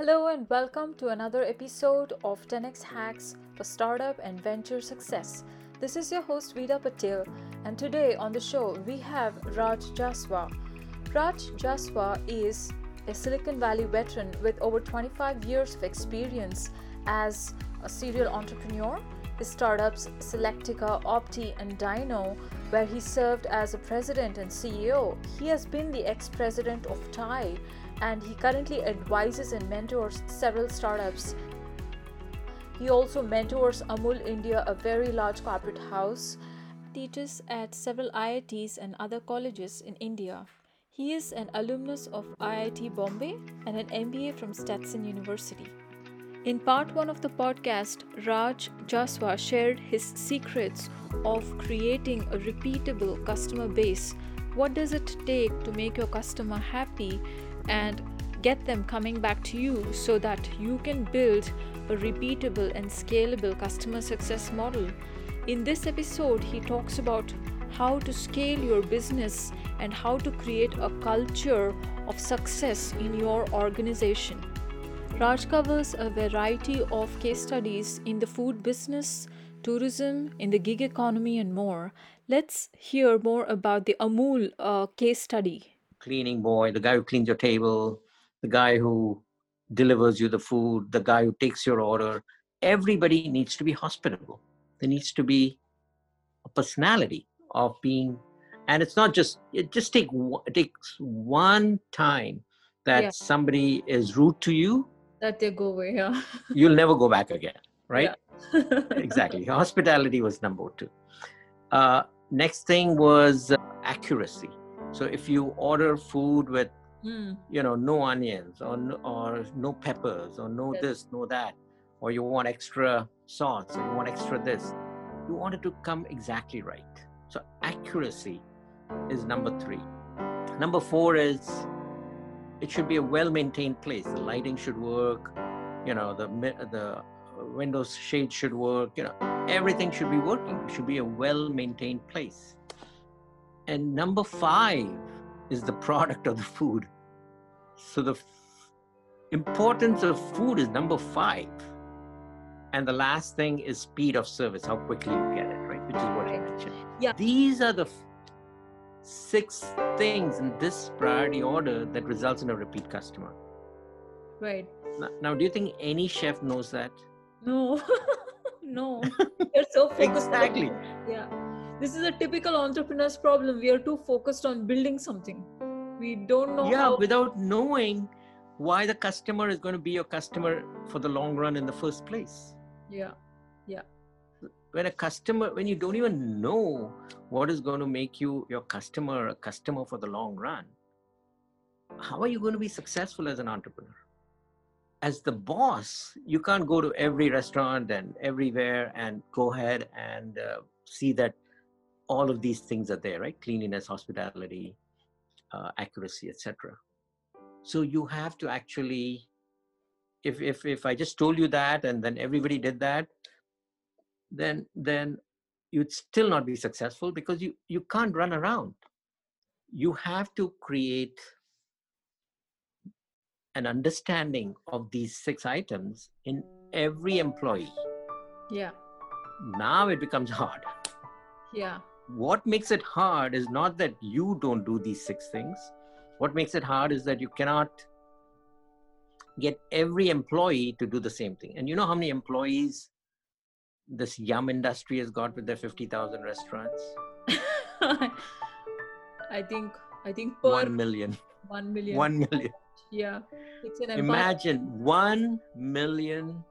Hello and welcome to another episode of 10x Hacks for Startup and Venture Success. This is your host Vida Patel, and today on the show we have Raj Jaswa. Raj Jaswa is a Silicon Valley veteran with over 25 years of experience as a serial entrepreneur. His startups Selectica, Opti, and Dino, where he served as a president and CEO. He has been the ex president of TiE and he currently advises and mentors several startups. He also mentors Amul India, a very large corporate house, teaches at several IITs and other colleges in India. He is an alumnus of IIT Bombay and an MBA from Stetson University. In part 1 of the podcast, Raj Jaswa shared his secrets of creating a repeatable customer base. What does it take to make your customer happy and get them coming back to you so that you can build a repeatable and scalable customer success model. In this episode, he talks about how to scale your business and how to create a culture of success in your organization. Raj covers a variety of case studies in the food business, tourism, in the gig economy, and more. Let's hear more about the Amul uh, case study cleaning boy, the guy who cleans your table, the guy who delivers you the food, the guy who takes your order. Everybody needs to be hospitable. There needs to be a personality of being, and it's not just. It just take it takes one time that yeah. somebody is rude to you. That they go away. Yeah. you'll never go back again, right? Yeah. exactly. Hospitality was number two. Uh, next thing was uh, accuracy so if you order food with, mm. you know, no onions or no, or no peppers or no yes. this, no that, or you want extra sauce or you want extra this, you want it to come exactly right. So accuracy is number three. Number four is it should be a well-maintained place. The lighting should work. You know, the the windows shade should work. You know, everything should be working. It should be a well-maintained place. And number five is the product of the food. So the f- importance of food is number five. And the last thing is speed of service, how quickly you get it, right? Which is what I mentioned. Yeah. These are the f- six things in this priority order that results in a repeat customer. Right. Now, now do you think any chef knows that? No. no. They're so focused. exactly. Yeah this is a typical entrepreneur's problem. We are too focused on building something. We don't know yeah how- without knowing why the customer is going to be your customer for the long run in the first place. Yeah yeah. When a customer when you don't even know what is going to make you your customer a customer for the long run how are you going to be successful as an entrepreneur? As the boss you can't go to every restaurant and everywhere and go ahead and uh, see that all of these things are there, right? Cleanliness, hospitality, uh, accuracy, etc. So you have to actually, if if if I just told you that and then everybody did that, then then you'd still not be successful because you you can't run around. You have to create an understanding of these six items in every employee. Yeah. Now it becomes hard. Yeah what makes it hard is not that you don't do these six things. What makes it hard is that you cannot get every employee to do the same thing. And you know how many employees this yum industry has got with their 50,000 restaurants? I think, I think per 1 million. 1 million. 1 million. Yeah. It's an Imagine 1 million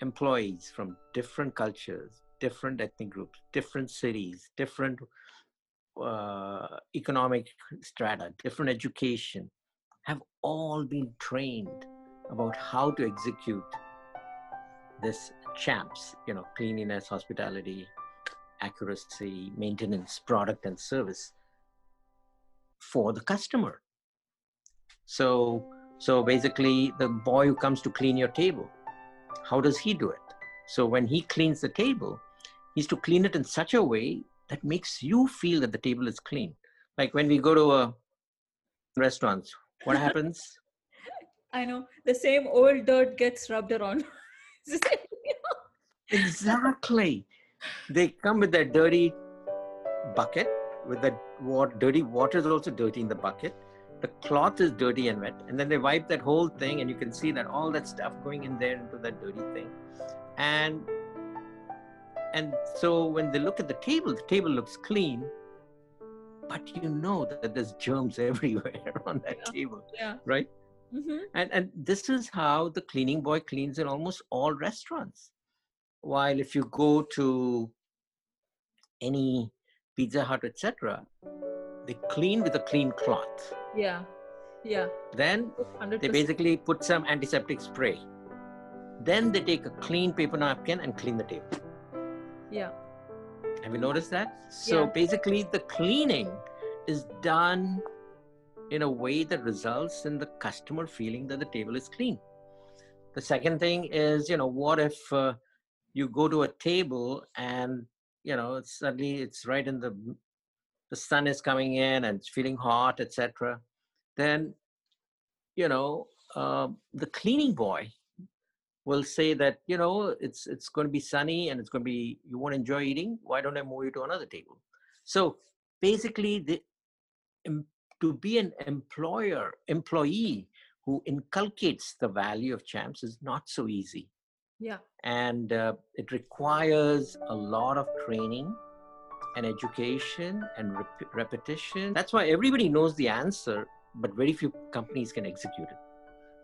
employees from different cultures, different ethnic groups, different cities, different uh, economic strata, different education, have all been trained about how to execute this CHAMPS, you know, cleanliness, hospitality, accuracy, maintenance, product and service for the customer. So, so basically the boy who comes to clean your table, how does he do it? So when he cleans the table, he's to clean it in such a way that makes you feel that the table is clean. Like when we go to a restaurants, what happens? I know the same old dirt gets rubbed around. exactly. They come with that dirty bucket with the water, dirty water is also dirty in the bucket. The cloth is dirty and wet, and then they wipe that whole thing, and you can see that all that stuff going in there into that dirty thing, and and so when they look at the table, the table looks clean, but you know that there's germs everywhere on that yeah. table, yeah. right? Mm-hmm. And and this is how the cleaning boy cleans in almost all restaurants. While if you go to any Pizza Hut, etc., they clean with a clean cloth. Yeah, yeah. Then 100%. they basically put some antiseptic spray. Then they take a clean paper napkin and clean the table. Yeah. Have you noticed that? So yeah. basically, the cleaning is done in a way that results in the customer feeling that the table is clean. The second thing is, you know, what if uh, you go to a table and you know it's suddenly it's right in the the sun is coming in and it's feeling hot etc then you know uh, the cleaning boy will say that you know it's it's going to be sunny and it's going to be you won't enjoy eating why don't i move you to another table? So basically the to be an employer employee who inculcates the value of CHAMPS is not so easy. Yeah. And uh, it requires a lot of training and education and rep- repetition. That's why everybody knows the answer but very few companies can execute it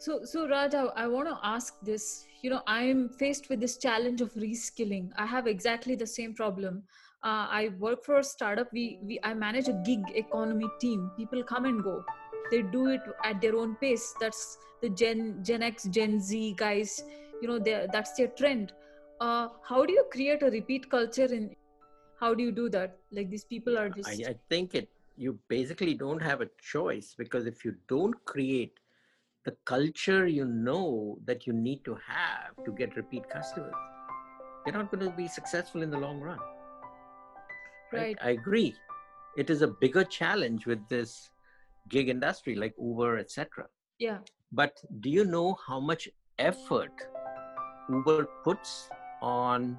so so raj i, I want to ask this. You know i'm faced with this challenge of reskilling. I have exactly the same problem. Uh, i work for a startup. We, we i manage a gig economy team. People come and go. They do it at their own pace. That's the gen gen x gen z guys. You know that's their trend. Uh, how do you create a repeat culture in how do you do that? Like these people are just I, I think it you basically don't have a choice because if you don't create the culture you know that you need to have to get repeat customers you're not going to be successful in the long run right, right. i agree it is a bigger challenge with this gig industry like uber etc yeah but do you know how much effort Uber puts on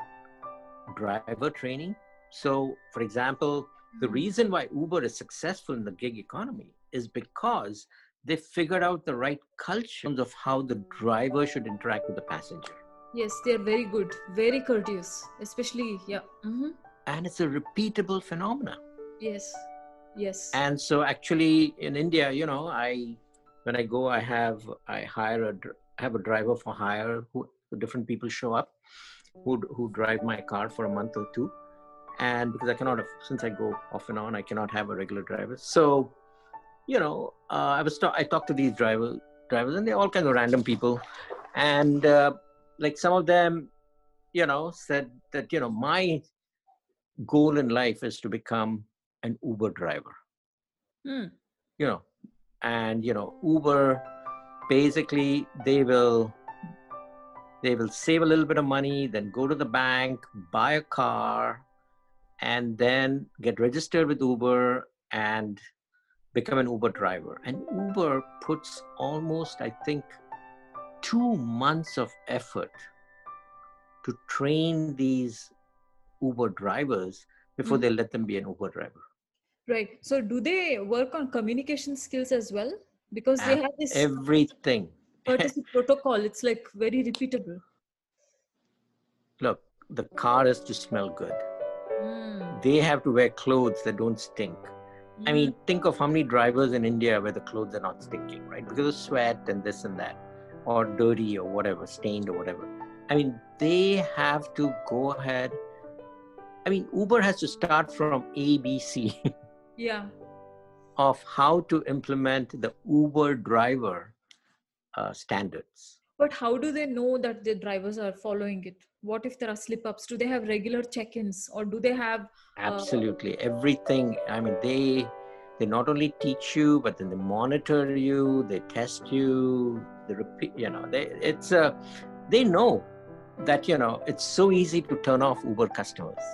driver training. So, for example, the mm-hmm. reason why Uber is successful in the gig economy is because they figured out the right culture of how the driver should interact with the passenger. Yes, they're very good, very courteous, especially, yeah. Mm-hmm. And it's a repeatable phenomena. Yes, yes. And so, actually, in India, you know, I when I go, I have I hire a I have a driver for hire who different people show up who who drive my car for a month or two and because i cannot have, since i go off and on i cannot have a regular driver so you know uh, i was ta- i talked to these driver drivers and they're all kind of random people and uh, like some of them you know said that you know my goal in life is to become an uber driver hmm. you know and you know uber basically they will they will save a little bit of money, then go to the bank, buy a car, and then get registered with Uber and become an Uber driver. And Uber puts almost, I think, two months of effort to train these Uber drivers before mm-hmm. they let them be an Uber driver. Right. So, do they work on communication skills as well? Because they have this everything courtesy protocol it's like very repeatable look the car has to smell good mm. they have to wear clothes that don't stink mm. I mean think of how many drivers in india where the clothes are not stinking right? Because of sweat and this and that or dirty or whatever stained or whatever. I mean they have to go ahead. I mean uber has to start from abc yeah. of how to implement the uber driver uh, standards. But how do they know that the drivers are following it? What if there are slip ups? Do they have regular check ins or do they have? Uh... Absolutely. Everything. I mean, they they not only teach you but then they monitor you they test you they repeat you know they it's a uh, they know that you know it's so easy to turn off uber customers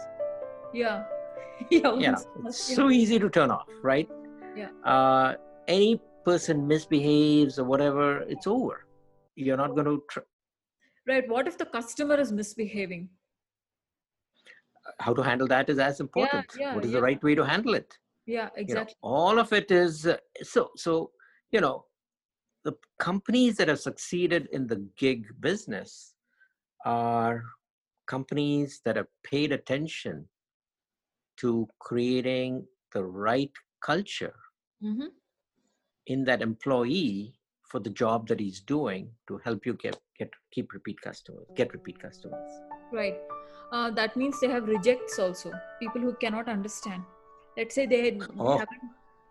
yeah yeah, yeah it's yeah. so easy to turn off right yeah uh any person misbehaves or whatever, it's over. You're not going to tr- right what if the customer is misbehaving how to handle that is as important yeah, yeah, what is yeah. the right way to handle it yeah exactly you know, all of it is uh, so so you know the companies that have succeeded in the gig business are companies that have paid attention to creating the right culture mm-hmm. in that employee for the job that he's doing to help you get get keep repeat customers get repeat customers. Right. Uh, that means they have rejects also people who cannot understand. Let's say they oh,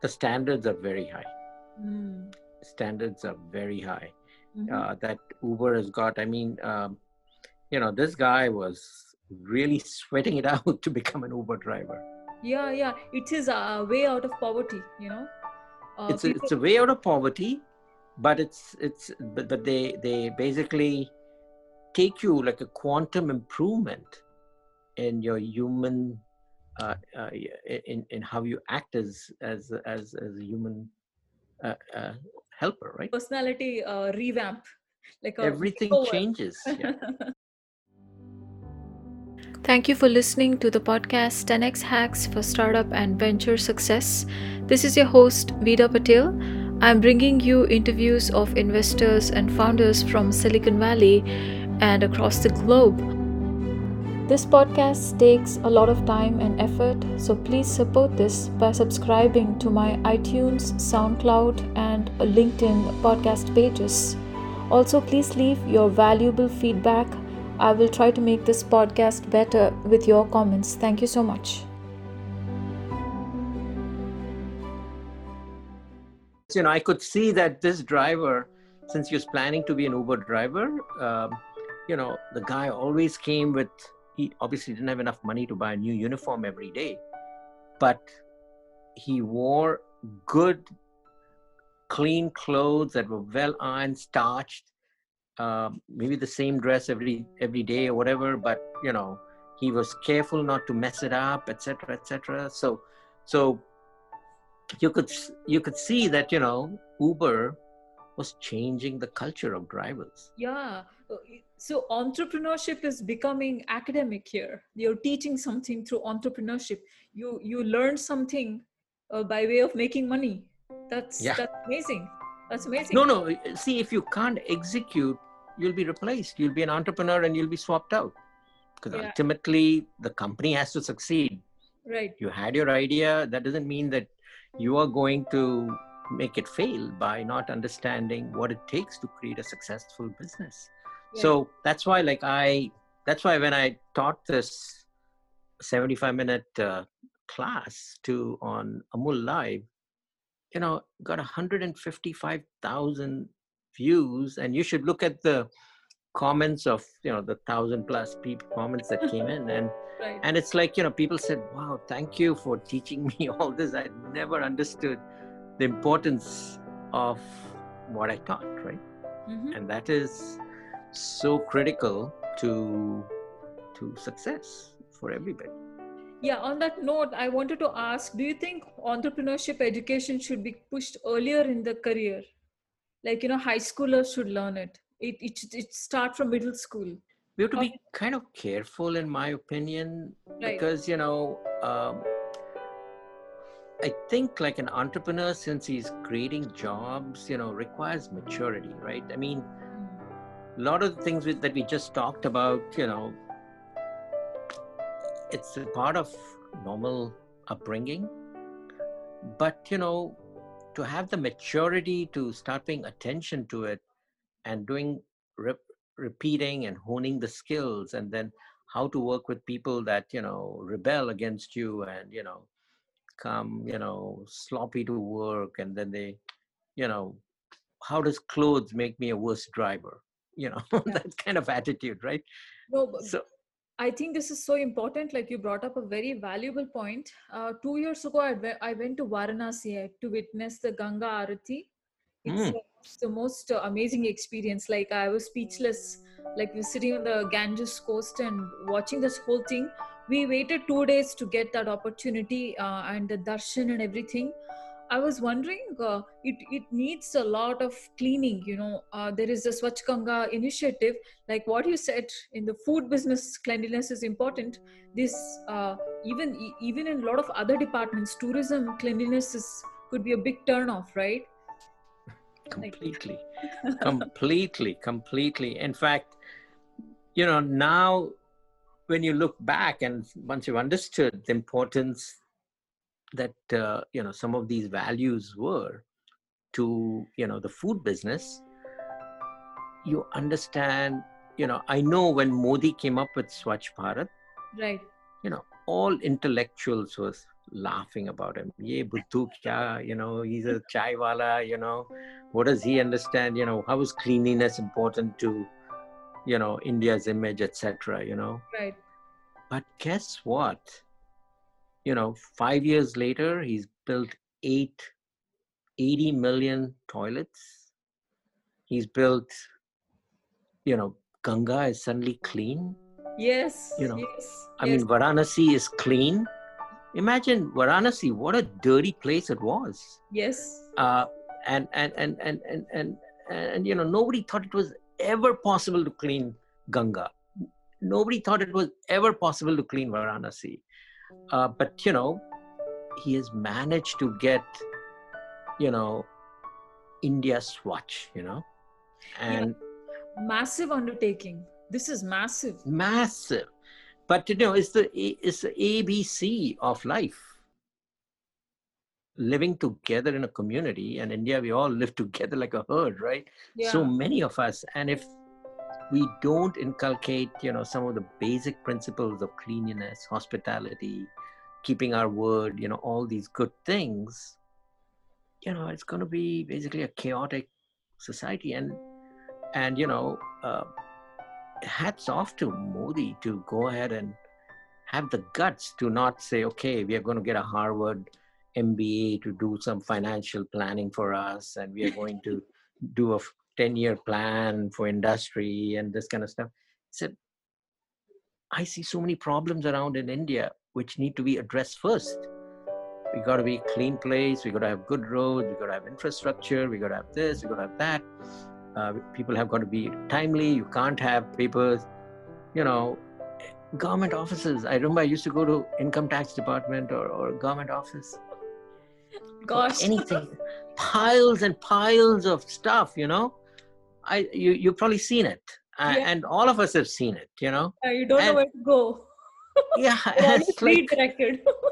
the standards are very high. Mm. standards are very high. Mm-hmm. uh, that uber has got i mean um, you know this guy was really sweating it out to become an uber driver. Yeah yeah. It's his uh, way out of poverty you know? Uh, it's, people... a, it's a way out of poverty but it's it's but, but they they basically take you like a quantum improvement in your human uh, uh, in in how you act as as as, as a human uh, uh helper right personality uh, revamp like everything changes yeah. Thank you for listening to the podcast 10x Hacks for Startup and Venture Success. This is your host, Vida Patel. I'm bringing you interviews of investors and founders from Silicon Valley and across the globe. This podcast takes a lot of time and effort, so please support this by subscribing to my iTunes, SoundCloud, and LinkedIn podcast pages. Also, please leave your valuable feedback I will try to make this podcast better with your comments. Thank you so much. You know, I could see that this driver, since he was planning to be an Uber driver, um, you know, the guy always came with, he obviously didn't have enough money to buy a new uniform every day, but he wore good, clean clothes that were well ironed, starched um, maybe the same dress every every day or whatever but you know he was careful not to mess it up etc etc so so you could you could see that you know uber was changing the culture of drivers yeah uh, so entrepreneurship is becoming academic here you're teaching something through entrepreneurship you you learn something uh, by way of making money that's yeah. that's amazing that's amazing no no see if you can't execute you'll be replaced. You'll be an entrepreneur and you'll be swapped out. Because yeah. ultimately, the company has to succeed. Right. You had your idea. That doesn't mean that you are going to make it fail by not understanding what it takes to create a successful business. Yeah. So that's why, like, I, that's why when I taught this 75 minute uh, class to on Amul Live, you know, got 155,000 views and you should look at the comments of you know the thousand plus people comments that came in and right. and it's like you know people said wow thank you for teaching me all this. I never understood the importance of what i taught right? Mm-hmm. and that is so critical to to success for everybody. Yeah on that note i wanted to ask do you think entrepreneurship education should be pushed earlier in the career? Like you know high schoolers should learn it it it, it start from middle school. We have to be kind of careful in my opinion right. because you know um, i think like an entrepreneur since he's creating jobs you know requires maturity right? I mean a lot of the things that we just talked about you know it's a part of normal upbringing. But you know to have the maturity to start paying attention to it and doing rep- repeating and honing the skills and then how to work with people that you know rebel against you and you know come you know sloppy to work and then they you know how does clothes make me a worse driver you know yeah. that kind of attitude right no so I think this is so important. Like you brought up a very valuable point. Uh, two years ago, I, w- I went to Varanasi to witness the Ganga Arati. It's, mm. it's the most uh, amazing experience. Like I was speechless. Like we are sitting on the Ganges coast and watching this whole thing. We waited two days to get that opportunity uh, and the darshan and everything. I was wondering, uh, it, it needs a lot of cleaning. You know, uh, there is a Swachh Ganga initiative, like what you said in the food business, cleanliness is important. This uh, even even in a lot of other departments, tourism cleanliness is could be a big turn off, right? Completely, completely, completely. In fact, you know now when you look back and once you've understood the importance that uh, you know some of these values were to you know the food business you understand you know i know when modi came up with swachh bharat right you know all intellectuals was laughing about him ye buddhu kya you know he's a chai wala you know what does he understand you know how is cleanliness important to you know india's image etc you know right but guess what you know, five years later, he's built eight, 80 million toilets. He's built, you know, Ganga is suddenly clean. Yes. You know, yes, I yes. mean, Varanasi is clean. Imagine Varanasi, what a dirty place it was. Yes. Uh, and, and, and, and, and, and, and, you know, nobody thought it was ever possible to clean Ganga. Nobody thought it was ever possible to clean Varanasi. Uh, but you know, he has managed to get, you know, India Swachh, you know, and yeah. massive undertaking. This is massive. Massive, but you know, it's the it's the ABC of life. Living together in a community, and India, we all live together like a herd, right? Yeah. So many of us, and if we don't inculcate you know some of the basic principles of cleanliness hospitality keeping our word you know all these good things you know it's going to be basically a chaotic society and and you know uh, hats off to modi to go ahead and have the guts to not say okay we are going to get a harvard mba to do some financial planning for us and we are going to do a 10 year plan for industry and this kind of stuff. He said, I see so many problems around in India which need to be addressed first. We got to be a clean place. We got to have good roads. We got to have infrastructure. We got to have this. We got to have that. Uh, people have got to be timely. You can't have papers. You know, government offices. I remember I used to go to income tax department or, or government office. Gosh, anything, piles and piles of stuff. You know, I you you've probably seen it, uh, yeah. and all of us have seen it. You know, yeah, you don't and, know where to go. yeah, it's like redirected.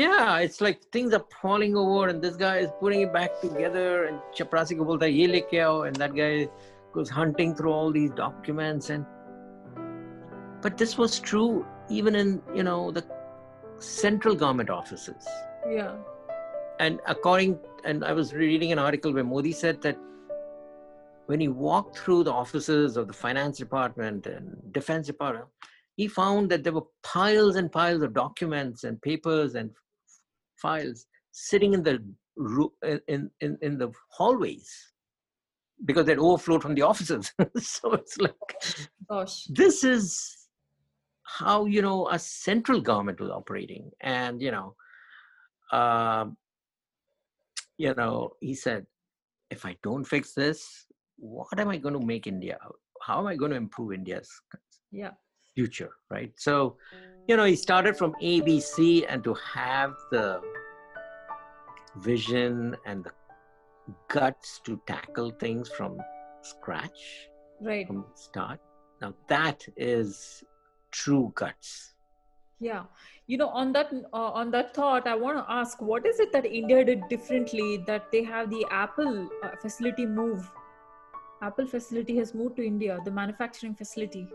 yeah, it's like things are falling over, and this guy is putting it back together, and chaprasi ko bolta ye leke aao, and that guy goes hunting through all these documents, and but this was true even in you know the central government offices. Yeah. And according, and I was reading an article where Modi said that when he walked through the offices of the finance department and defense department, he found that there were piles and piles of documents and papers and files sitting in the in in in the hallways because they'd overflowed from the offices. so it's like, gosh, this is how you know a central government was operating, and you know, um, you know, he said, if I don't fix this, what am I going to make India? How am I going to improve India's yeah. Future? Right. So, you know, he started from ABC and to have the vision and the guts to tackle things from scratch, right? From start. Now that is true guts. Yeah, you know, on that uh, on that thought, I want to ask, what is it that India did differently that they have the Apple uh, facility move Apple facility has moved to India, the manufacturing facility.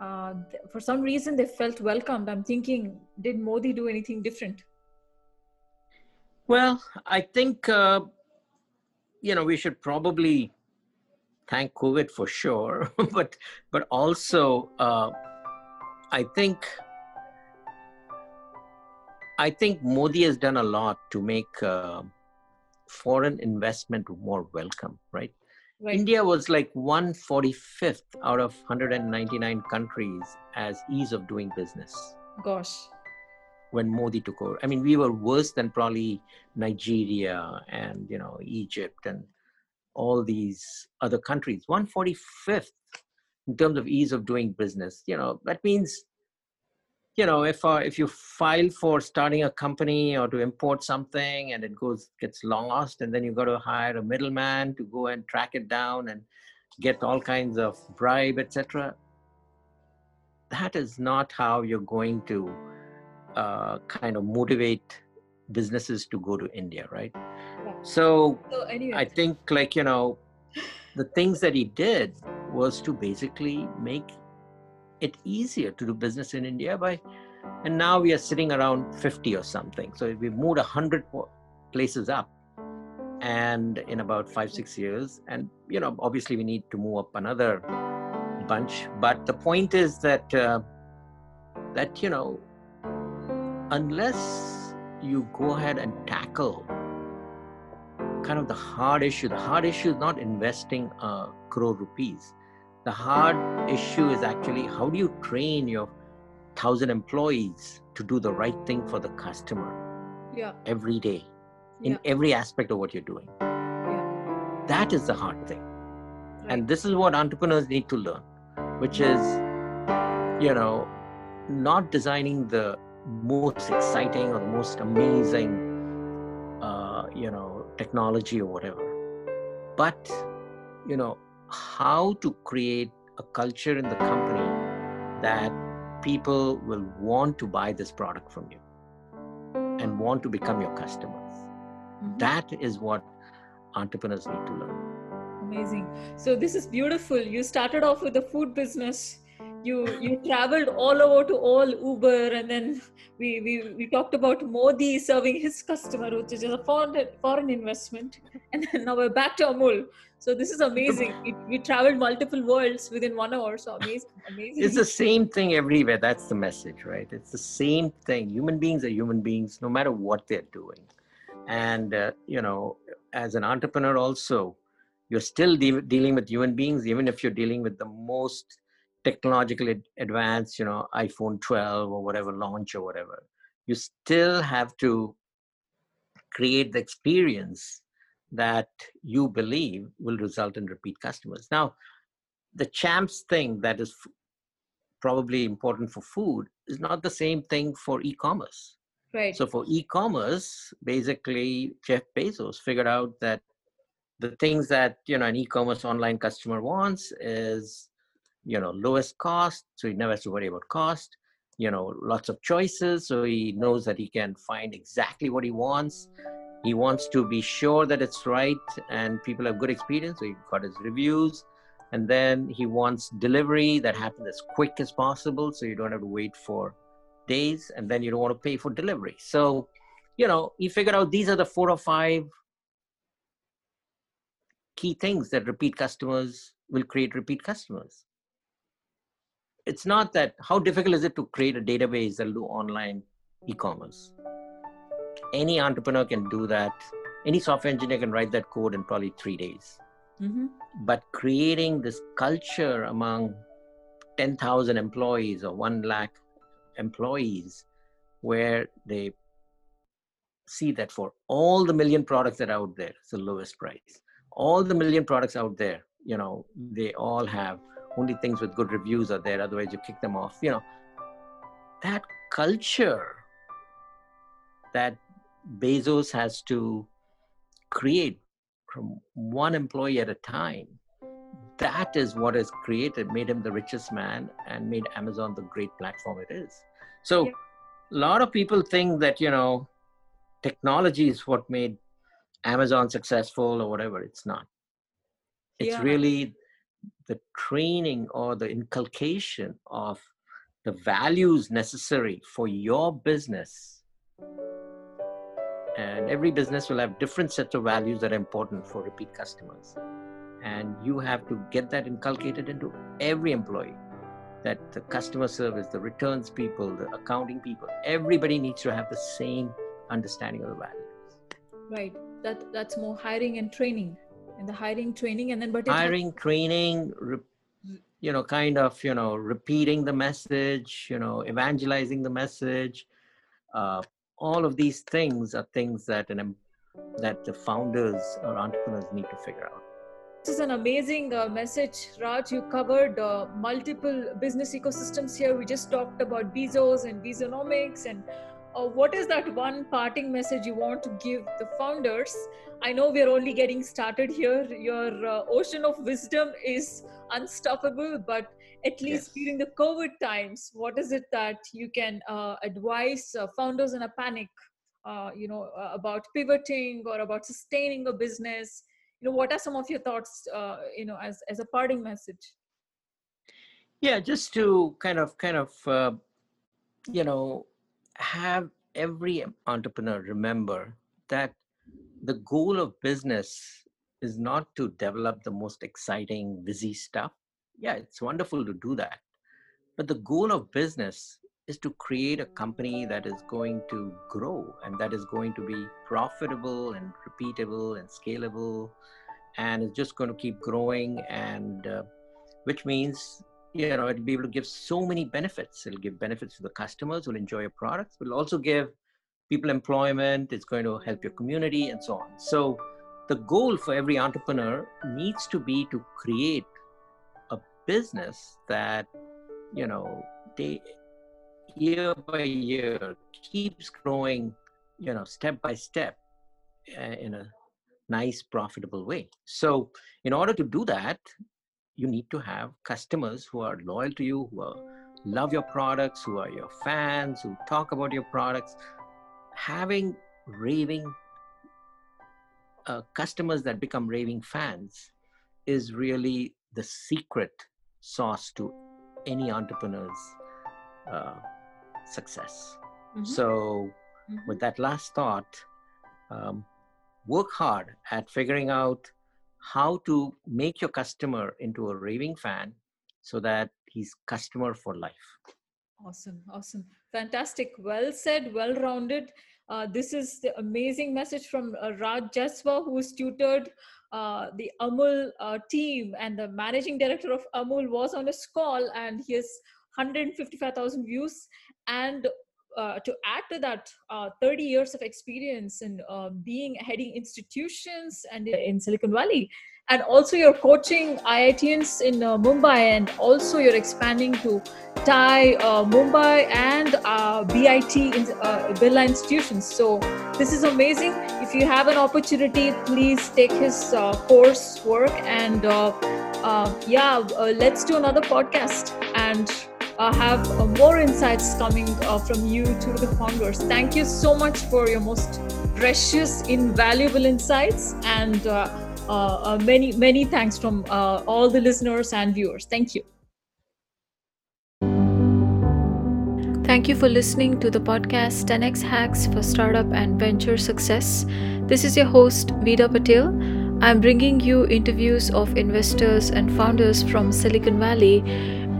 Uh, for some reason, they felt welcomed. I'm thinking, did Modi do anything different? Well, I think, uh, you know, we should probably thank COVID for sure, but but also, uh, I think I think Modi has done a lot to make uh, foreign investment more welcome, right? Right. India was like 145th out of 199 countries as ease of doing business. Gosh. when Modi took over. I mean, we were worse than probably Nigeria and you know Egypt and all these other countries. 145th in terms of ease of doing business. You know that means, you know, if uh, if you file for starting a company or to import something and it goes gets lost, and then you got to hire a middleman to go and track it down and get all kinds of bribe, etc. That is not how you're going to uh, kind of motivate businesses to go to India, right? Yeah. So, so anyway. I think, like, you know, the things that he did was to basically make it easier to do business in India by, and now we are sitting around 50 or something. So we moved 100 places up and in about five, six years. And, you know, obviously we need to move up another bunch. But the point is that, uh, that, you know, unless you go ahead and tackle kind of the hard issue, the hard issue is not investing a crore rupees. The hard issue is actually how do you train your thousand employees to do the right thing for the customer yeah. every day in yeah. every aspect of what you're doing. Yeah. That is the hard thing. Right. And this is what entrepreneurs need to learn, which is, you know, not designing the most exciting or the most amazing uh, you know technology or whatever but you know how to create a culture in the company that people will want to buy this product from you and want to become your customers. Mm-hmm. that is what entrepreneurs need to learn. Amazing. So this is beautiful. You started off with the food business you you traveled all over to all Uber, and then we we, we talked about Modi serving his customer, which is a foreign foreign investment, and then now we're back to Amul. So this is amazing. We, we traveled multiple worlds within one hour. So amazing, amazing. It's the same thing everywhere. That's the message, right? It's the same thing. Human beings are human beings, no matter what they're doing. And uh, you know, as an entrepreneur, also, you're still de- dealing with human beings, even if you're dealing with the most technologically advanced, you know, iPhone 12 or whatever launch or whatever, you still have to create the experience that you believe will result in repeat customers. Now, the CHAMPS thing that is f- probably important for food is not the same thing for e-commerce. Right. So for e-commerce, basically Jeff Bezos figured out that the things that you know an e-commerce online customer wants is you know lowest cost so he never has to worry about cost you know lots of choices so he knows that he can find exactly what he wants. He wants to be sure that it's right and people have good experience so he got his reviews and then he wants delivery that happens as quick as possible so you don't have to wait for days and then you don't want to pay for delivery. So you know he figured out these are the four or five key things that repeat customers will create repeat customers it's not that how difficult is it to create a database that'll do online e-commerce? Any entrepreneur can do that. Any software engineer can write that code in probably three days. Mm-hmm. but creating this culture among 10000 employees or 1 lakh employees where they see that for all the million products that are out there it's the lowest price. All the million products out there you know they all have only things with good reviews are there otherwise you kick them off you know that culture that bezos has to create from one employee at a time that is what has created made him the richest man and made amazon the great platform it is so yeah. a lot of people think that you know technology is what made amazon successful or whatever it's not it's yeah. really the training or the inculcation of the values necessary for your business. And every business will have different sets of values that are important for repeat customers. And you have to get that inculcated into every employee that the customer service the returns people the accounting people everybody needs to have the same understanding of the values. Right. That that's more hiring and training the hiring training and then but hiring training you know kind of you know repeating the message you know evangelizing the message Uh, all of these things are things that an, that the founders or entrepreneurs need to figure out. This is an amazing uh, message, Raj. You covered uh, multiple business ecosystems here. We just talked about Bezos and Bezonomics. And uh, what is that one parting message you want to give the founders? I know we're only getting started here. Your uh, ocean of wisdom is unstoppable, but at least yes. during the COVID times, what is it that you can uh, advise uh, founders in a panic, you know, about pivoting or about sustaining a business? you know what are some of your thoughts uh, you know as as a parting message yeah just to kind of kind of uh, you know have every entrepreneur remember that the goal of business is not to develop the most exciting busy stuff. Yeah it's wonderful to do that. But the goal of business is to create a company that is going to grow and that is going to be profitable and repeatable and scalable and it's just going to keep growing and uh, which means you know it'll be able to give so many benefits. It'll give benefits to the customers who'll enjoy your products it'll also give people employment it's going to help your community and so on. So the goal for every entrepreneur needs to be to create a business that you know they year by year keeps growing you know step by step uh, in a nice profitable way. So in order to do that you need to have customers who are loyal to you who are, love your products who are your fans who talk about your products having raving uh, customers that become raving fans is really the secret sauce to any entrepreneur's uh, success. Mm-hmm. So, mm-hmm. with that last thought, um, work hard at figuring out how to make your customer into a raving fan so that he's customer for life. Awesome, awesome, fantastic. Well said, well rounded. Uh, this is the amazing message from uh, Raj Jaswa, who is tutored uh, the Amul uh, team and the managing director of Amul was on his call and he has 155,000 views and uh, to add to that, uh, 30 years of experience in uh, being heading institutions and in Silicon Valley, and also you're coaching IITians in uh, Mumbai, and also you're expanding to TiE uh, Mumbai and BIT in, Birla institutions. So this is amazing. If you have an opportunity, please take his course work and yeah, let's do another podcast and have uh, more insights coming uh, from you to the founders. Thank you so much for your most precious, invaluable insights, and uh, many, many thanks from all the listeners and viewers. Thank you. Thank you for listening to the podcast 10x Hacks for Startup and Venture Success. This is your host, Vida Patel. I'm bringing you interviews of investors and founders from Silicon Valley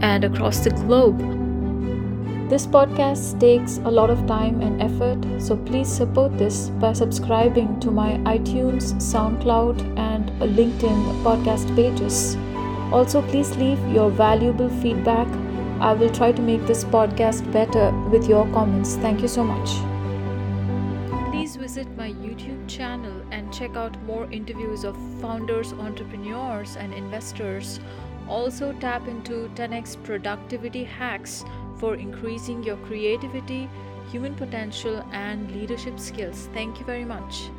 and across the globe. This podcast takes a lot of time and effort, so please support this by subscribing to my iTunes, SoundCloud, and LinkedIn podcast pages. Also, please leave your valuable feedback. I will try to make this podcast better with your comments. Thank you so much. Please visit my YouTube channel and check out more interviews of founders, entrepreneurs, and investors also, tap into 10x productivity hacks for increasing your creativity, human potential, and leadership skills. Thank you very much.